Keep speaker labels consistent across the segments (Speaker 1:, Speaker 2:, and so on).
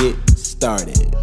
Speaker 1: get started.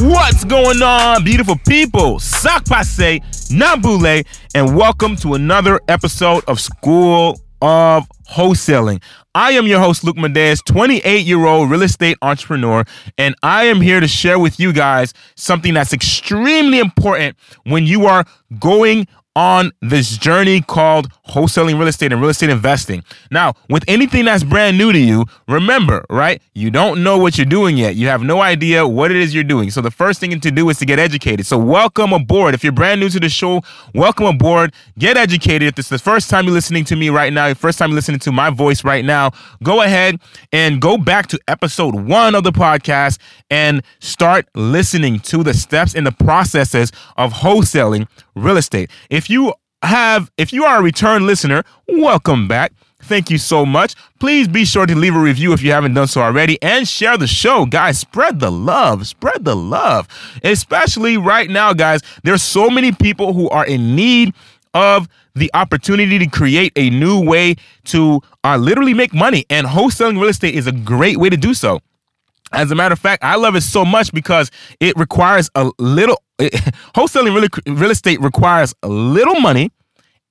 Speaker 2: What's going on, beautiful people? Sak passe, Nambule, and welcome to another episode of School of Wholesaling. I am your host, Luke Madeus, 28 year old real estate entrepreneur, and I am here to share with you guys something that's extremely important when you are going on this journey called wholesaling real estate and real estate investing. Now, with anything that's brand new to you, remember, right? You don't know what you're doing yet. You have no idea what it is you're doing. So the first thing to do is to get educated. So welcome aboard. If you're brand new to the show, welcome aboard. Get educated. If this is the first time you're listening to me right now, first time you're listening to my voice right now, go ahead and go back to episode one of the podcast and start listening to the steps and the processes of wholesaling real estate. If you have, if you are a return listener, welcome back. Thank you so much. Please be sure to leave a review if you haven't done so already and share the show. Guys, spread the love. Spread the love. Especially right now, guys, there's so many people who are in need of the opportunity to create a new way to uh, literally make money. And wholesaling real estate is a great way to do so. As a matter of fact, I love it so much because it requires a little it, wholesaling real, real estate requires a little money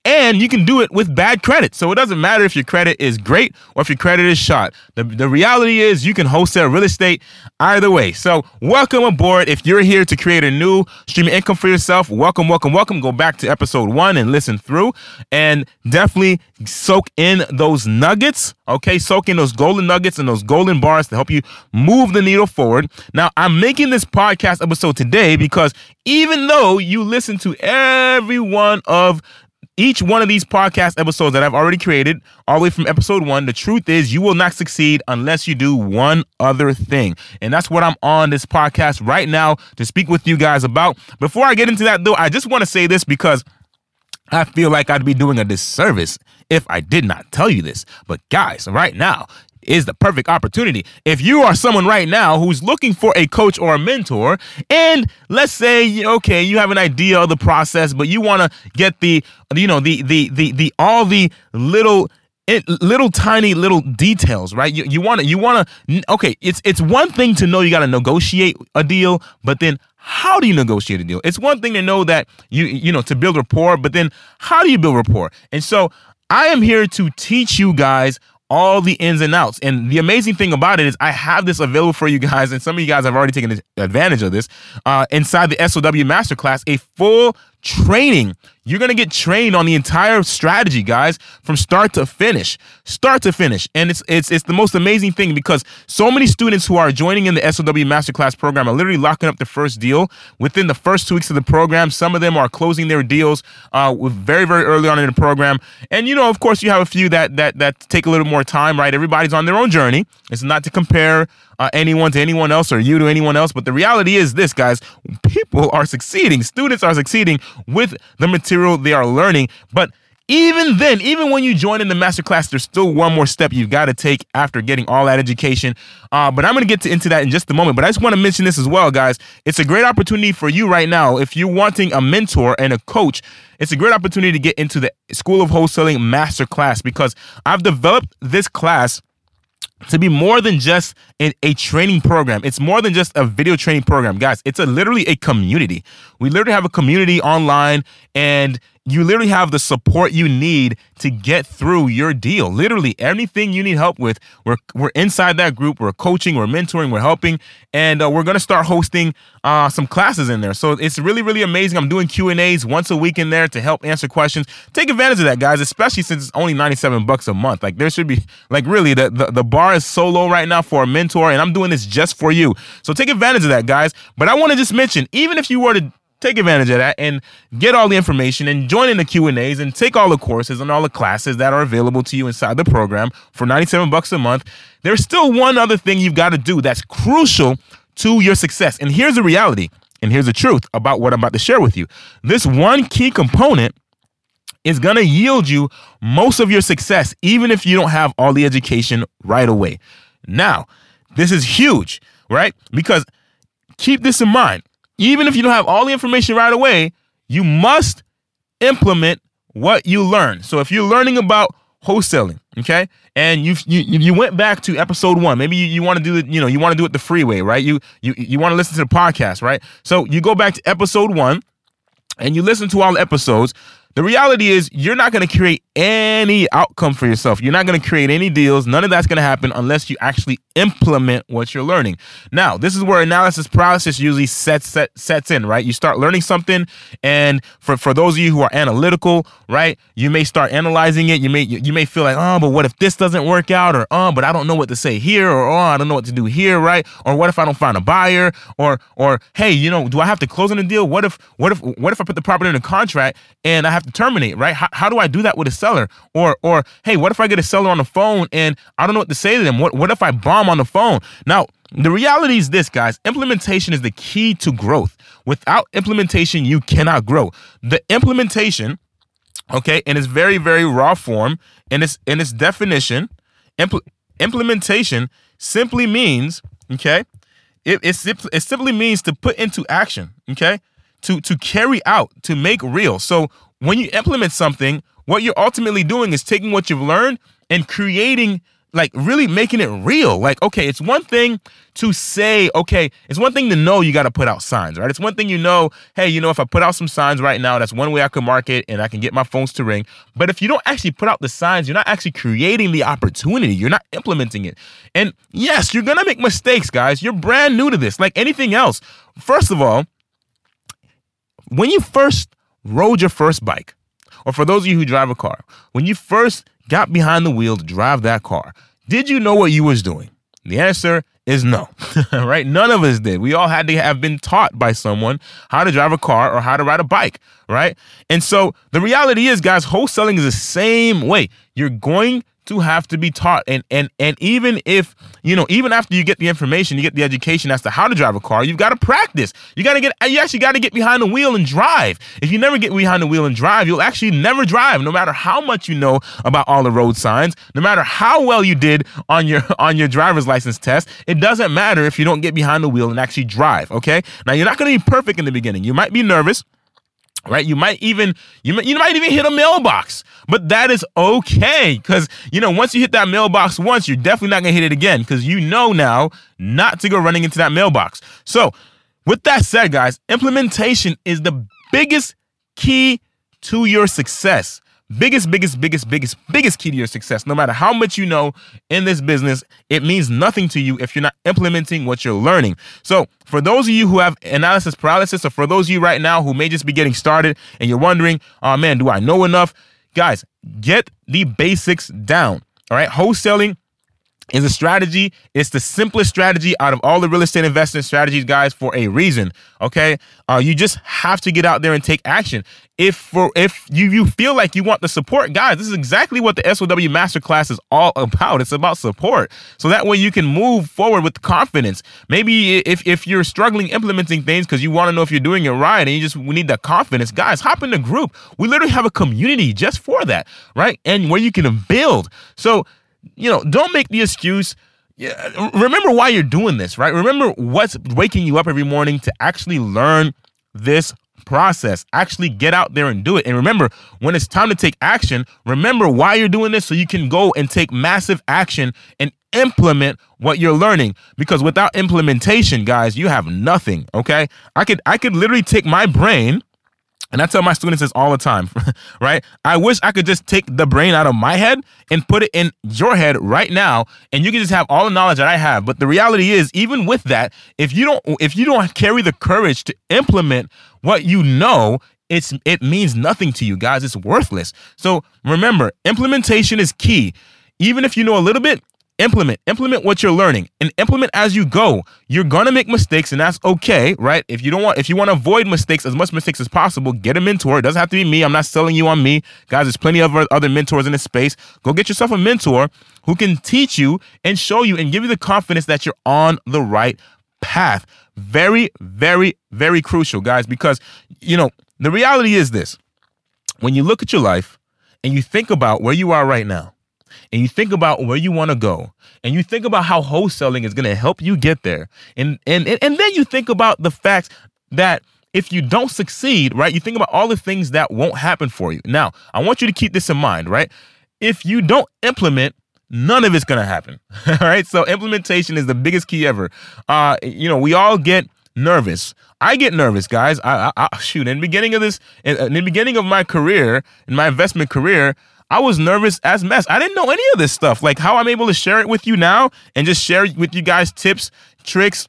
Speaker 2: and you can do it with bad credit. So it doesn't matter if your credit is great or if your credit is shot. The, the reality is you can wholesale real estate either way. So welcome aboard. If you're here to create a new stream of income for yourself, welcome, welcome, welcome. Go back to episode one and listen through and definitely soak in those nuggets. Okay, soak in those golden nuggets and those golden bars to help you move the needle forward. Now, I'm making this podcast episode today because even though you listen to every one of each one of these podcast episodes that I've already created, all the way from episode one, the truth is you will not succeed unless you do one other thing. And that's what I'm on this podcast right now to speak with you guys about. Before I get into that, though, I just want to say this because I feel like I'd be doing a disservice if I did not tell you this. But guys, right now, is the perfect opportunity. If you are someone right now who's looking for a coach or a mentor, and let's say, okay, you have an idea of the process, but you want to get the, you know, the, the, the, the, all the little, it, little tiny little details, right? You, you want to, you want to, okay, it's, it's one thing to know you got to negotiate a deal, but then how do you negotiate a deal? It's one thing to know that you, you know, to build rapport, but then how do you build rapport? And so I am here to teach you guys all the ins and outs. And the amazing thing about it is I have this available for you guys, and some of you guys have already taken advantage of this uh, inside the SOW Masterclass, a full training. You're going to get trained on the entire strategy, guys, from start to finish. Start to finish. And it's it's it's the most amazing thing because so many students who are joining in the SOW Masterclass program are literally locking up the first deal within the first two weeks of the program. Some of them are closing their deals uh, with very very early on in the program. And you know, of course, you have a few that that that take a little more time, right? Everybody's on their own journey. It's not to compare uh, anyone to anyone else or you to anyone else. But the reality is this, guys, people are succeeding. Students are succeeding with the material they are learning. But even then, even when you join in the masterclass, there's still one more step you've got to take after getting all that education. Uh, but I'm going to get into that in just a moment. But I just want to mention this as well, guys. It's a great opportunity for you right now. If you're wanting a mentor and a coach, it's a great opportunity to get into the School of Wholesaling Masterclass because I've developed this class to be more than just a, a, training program. It's more than just a video training program, guys. It's a literally a community. We literally have a community online, and you literally have the support you need to get through your deal. Literally anything you need help with, we're we're inside that group. We're coaching, we're mentoring, we're helping, and uh, we're gonna start hosting uh, some classes in there. So it's really really amazing. I'm doing Q and A's once a week in there to help answer questions. Take advantage of that, guys. Especially since it's only 97 bucks a month. Like there should be like really the the, the bar is so low right now for a mentor, and I'm doing this just for you. So take advantage of that, guys. But I want to just mention, even if you were to take advantage of that and get all the information and join in the Q&As and take all the courses and all the classes that are available to you inside the program for 97 bucks a month. There's still one other thing you've got to do that's crucial to your success. And here's the reality, and here's the truth about what I'm about to share with you. This one key component is going to yield you most of your success, even if you don't have all the education right away. Now, this is huge, right? Because keep this in mind. Even if you don't have all the information right away, you must implement what you learn. So if you're learning about wholesaling, okay, and you you you went back to episode one, maybe you, you want to do it, you know, you want to do it the freeway, right? You you you want to listen to the podcast, right? So you go back to episode one, and you listen to all the episodes. The reality is, you're not going to create any outcome for yourself. You're not going to create any deals. None of that's going to happen unless you actually implement what you're learning. Now, this is where analysis paralysis usually sets set, sets in, right? You start learning something, and for for those of you who are analytical, right, you may start analyzing it. You may you may feel like, oh, but what if this doesn't work out, or oh, but I don't know what to say here, or oh, I don't know what to do here, right? Or what if I don't find a buyer, or or hey, you know, do I have to close on a deal? What if what if what if I put the property in a contract and I have to terminate, right? How, how do I do that with a seller? Or or hey, what if I get a seller on the phone and I don't know what to say to them? What what if I bomb on the phone? Now, the reality is this, guys. Implementation is the key to growth. Without implementation, you cannot grow. The implementation, okay, in its very, very raw form, in its in its definition, impl- implementation simply means, okay, it, it, it simply means to put into action, okay, to to carry out, to make real. So when you implement something, what you're ultimately doing is taking what you've learned and creating like really making it real. Like, okay, it's one thing to say, okay, it's one thing to know you got to put out signs, right? It's one thing you know, hey, you know, if I put out some signs right now, that's one way I can market and I can get my phones to ring. But if you don't actually put out the signs, you're not actually creating the opportunity, you're not implementing it. And yes, you're going to make mistakes, guys. You're brand new to this, like anything else. First of all, when you first rode your first bike, or for those of you who drive a car, when you first got behind the wheel to drive that car, did you know what you was doing? The answer is no, right? None of us did. We all had to have been taught by someone how to drive a car or how to ride a bike, right? And so the reality is, guys, wholesaling is the same way. You're going to have to be taught and and and even if you know even after you get the information you get the education as to how to drive a car you've got to practice. You got to get you actually got to get behind the wheel and drive. If you never get behind the wheel and drive you'll actually never drive no matter how much you know about all the road signs no matter how well you did on your on your driver's license test it doesn't matter if you don't get behind the wheel and actually drive okay? Now you're not going to be perfect in the beginning. You might be nervous right? You might even you might, you might even hit a mailbox but that is okay because you know once you hit that mailbox once you're definitely not gonna hit it again because you know now not to go running into that mailbox. So with that said guys implementation is the biggest key to your success biggest, biggest, biggest, biggest, biggest key to your success. No matter how much you know in this business, it means nothing to you if you're not implementing what you're learning. So, for those of you who have analysis paralysis, or for those of you right now who may just be getting started and you're wondering, oh man, do I know enough? Guys, get the basics down. All right, wholesaling is a strategy. It's the simplest strategy out of all the real estate investing strategies, guys, for a reason. Okay, uh, you just have to get out there and take action. If for if you you feel like you want the support, guys, this is exactly what the SOW Masterclass is all about. It's about support, so that way you can move forward with confidence. Maybe if if you're struggling implementing things because you want to know if you're doing it right, and you just we need that confidence, guys, hop in the group. We literally have a community just for that, right? And where you can build. So you know, don't make the excuse. Remember why you're doing this, right? Remember what's waking you up every morning to actually learn this process. Actually get out there and do it. And remember, when it's time to take action, remember why you're doing this so you can go and take massive action and implement what you're learning because without implementation, guys, you have nothing, okay? I could I could literally take my brain and I tell my students this all the time, right? I wish I could just take the brain out of my head and put it in your head right now, and you can just have all the knowledge that I have. But the reality is, even with that, if you don't if you don't carry the courage to implement what you know, it's it means nothing to you guys. It's worthless. So remember, implementation is key. Even if you know a little bit, implement implement what you're learning and implement as you go. You're gonna make mistakes and that's okay right? If you don't want if you want to avoid mistakes as much mistakes as possible get a mentor. It doesn't have to be me. I'm not selling you on me. Guys there's plenty of other mentors in this space. Go get yourself a mentor who can teach you and show you and give you the confidence that you're on the right path. Very, very, very crucial, guys, because, you know, the reality is this. When you look at your life and you think about where you are right now, and you think about where you want to go, and you think about how wholesaling is going to help you get there, and, and and then you think about the fact that if you don't succeed, right, you think about all the things that won't happen for you. Now, I want you to keep this in mind, right? If you don't implement, none of it's going to happen. all right. So implementation is the biggest key ever. Uh, you know, we all get nervous. I get nervous, guys. I, I, I shoot. In the beginning of this, in, in the beginning of my career, in my investment career, I was nervous as mess. I didn't know any of this stuff. Like how I'm able to share it with you now and just share with you guys tips, tricks,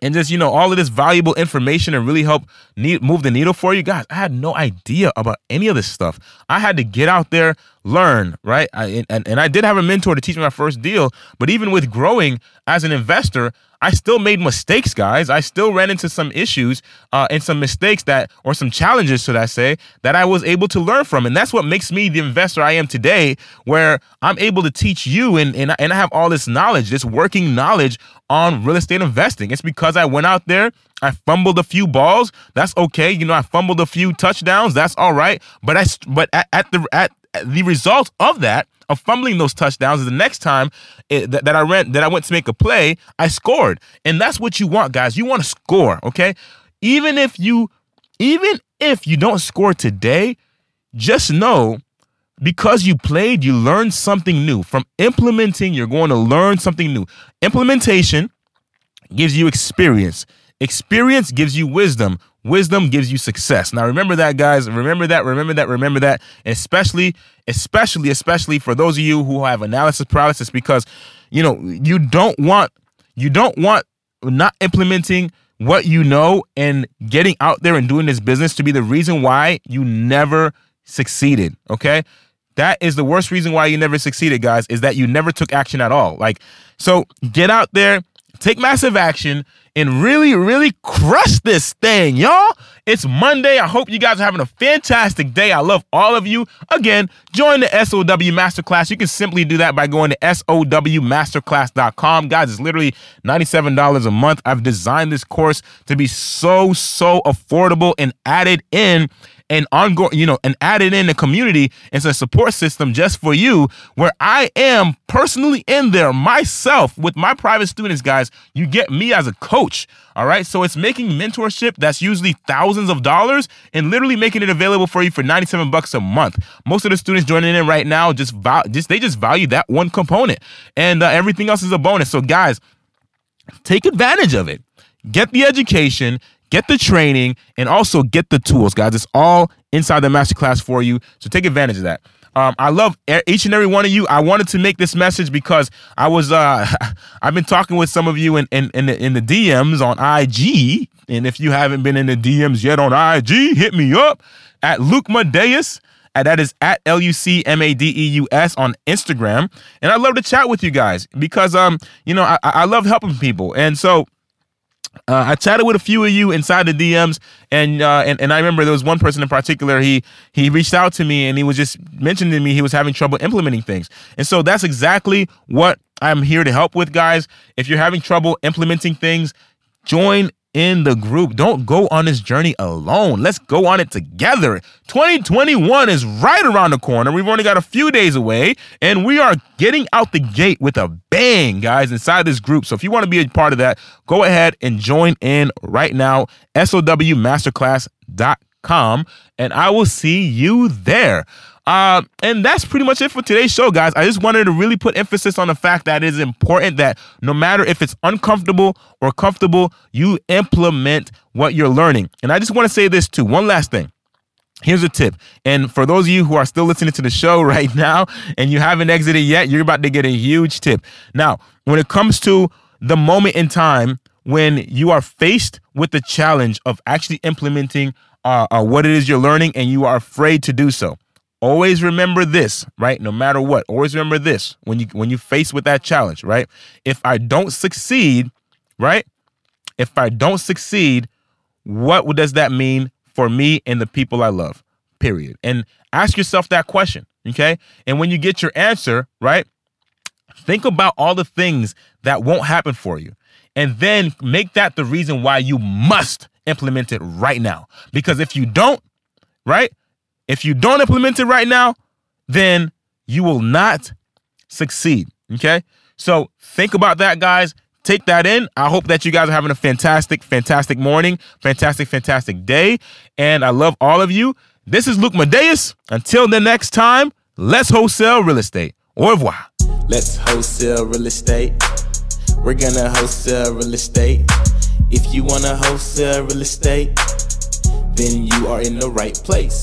Speaker 2: and just you know all of this valuable information and really help need, move the needle for you guys i had no idea about any of this stuff i had to get out there learn right I, and, and i did have a mentor to teach me my first deal but even with growing as an investor I still made mistakes, guys. I still ran into some issues uh, and some mistakes that, or some challenges, should I say, that I was able to learn from. And that's what makes me the investor I am today, where I'm able to teach you and, and, and I have all this knowledge, this working knowledge on real estate investing. It's because I went out there, I fumbled a few balls. That's okay. You know, I fumbled a few touchdowns. That's all right. But I, but at, at the, at, the result of that of fumbling those touchdowns is the next time it, that, that I ran that I went to make a play, I scored. And that's what you want, guys. You want to score, okay? Even if you even if you don't score today, just know because you played, you learned something new. From implementing, you're going to learn something new. Implementation gives you experience. Experience gives you wisdom. Wisdom gives you success. Now remember that, guys. Remember that. Remember that. Remember that. Especially, especially, especially for those of you who have analysis paralysis, because you know you don't want you don't want not implementing what you know and getting out there and doing this business to be the reason why you never succeeded. Okay. That is the worst reason why you never succeeded, guys, is that you never took action at all. Like, so get out there, take massive action, and really, really crush this thing, y'all. It's Monday. I hope you guys are having a fantastic day. I love all of you. Again, join the SOW Masterclass. You can simply do that by going to SOWmasterclass.com. Guys, it's literally $97 a month. I've designed this course to be so, so affordable and added in and ongoing, you know, and added in a community and a support system just for you where I am personally in there myself with my private students, guys. You get me as a coach. All right. So it's making mentorship that's usually thousands of dollars and literally making it available for you for 97 bucks a month. Most of the students joining in right now just, val- just they just value that one component and uh, everything else is a bonus. So guys, take advantage of it. Get the education, get the training, and also get the tools, guys. It's all inside the masterclass for you. So take advantage of that. Um, I love each and every one of you. I wanted to make this message because I was uh, I've been talking with some of you in in in the, in the DMs on IG, and if you haven't been in the DMs yet on IG, hit me up at Luke Madeus. And that is at L U C M A D E U S on Instagram. And I love to chat with you guys because um, you know, I, I love helping people. And so uh, I chatted with a few of you inside the DMs, and, uh, and and I remember there was one person in particular. He he reached out to me and he was just mentioning to me he was having trouble implementing things, and so that's exactly what I'm here to help with, guys. If you're having trouble implementing things, join in the group. Don't go on this journey alone. Let's go on it together. 2021 is right around the corner. We've only got a few days away, and we are getting out the gate with a bang, guys, inside this group. So if you want to be a part of that, go ahead and join in right now. SOWmasterclass.com, and I will see you there. Uh, and that's pretty much it for today's show, guys. I just wanted to really put emphasis on the fact that it is important that no matter if it's uncomfortable or comfortable, you implement what you're learning. And I just want to say this too. One last thing. Here's a tip. And for those of you who are still listening to the show right now and you haven't exited yet, you're about to get a huge tip. Now, when it comes to the moment in time when you are faced with the challenge of actually implementing uh, uh, what it is you're learning and you are afraid to do so, always remember this, right? No matter what, always remember this when you when you face with that challenge, right? If I don't succeed, right? If I don't succeed, what does that mean for me and the people I love? Period. And ask yourself that question, okay? And when you get your answer, right? Think about all the things that won't happen for you. and then make that the reason why you must implement it right now. Because if you don't, right? If you don't implement it right now, then you will not succeed. Okay. So think about that, guys. Take that in. I hope that you guys are having a fantastic, fantastic morning, fantastic, fantastic day. And I love all of you. This is Luke Madeus. Until the next time, let's wholesale real estate. Au revoir.
Speaker 1: Let's wholesale real estate. We're gonna wholesale real estate. If you wanna wholesale real estate, then you are in the right place.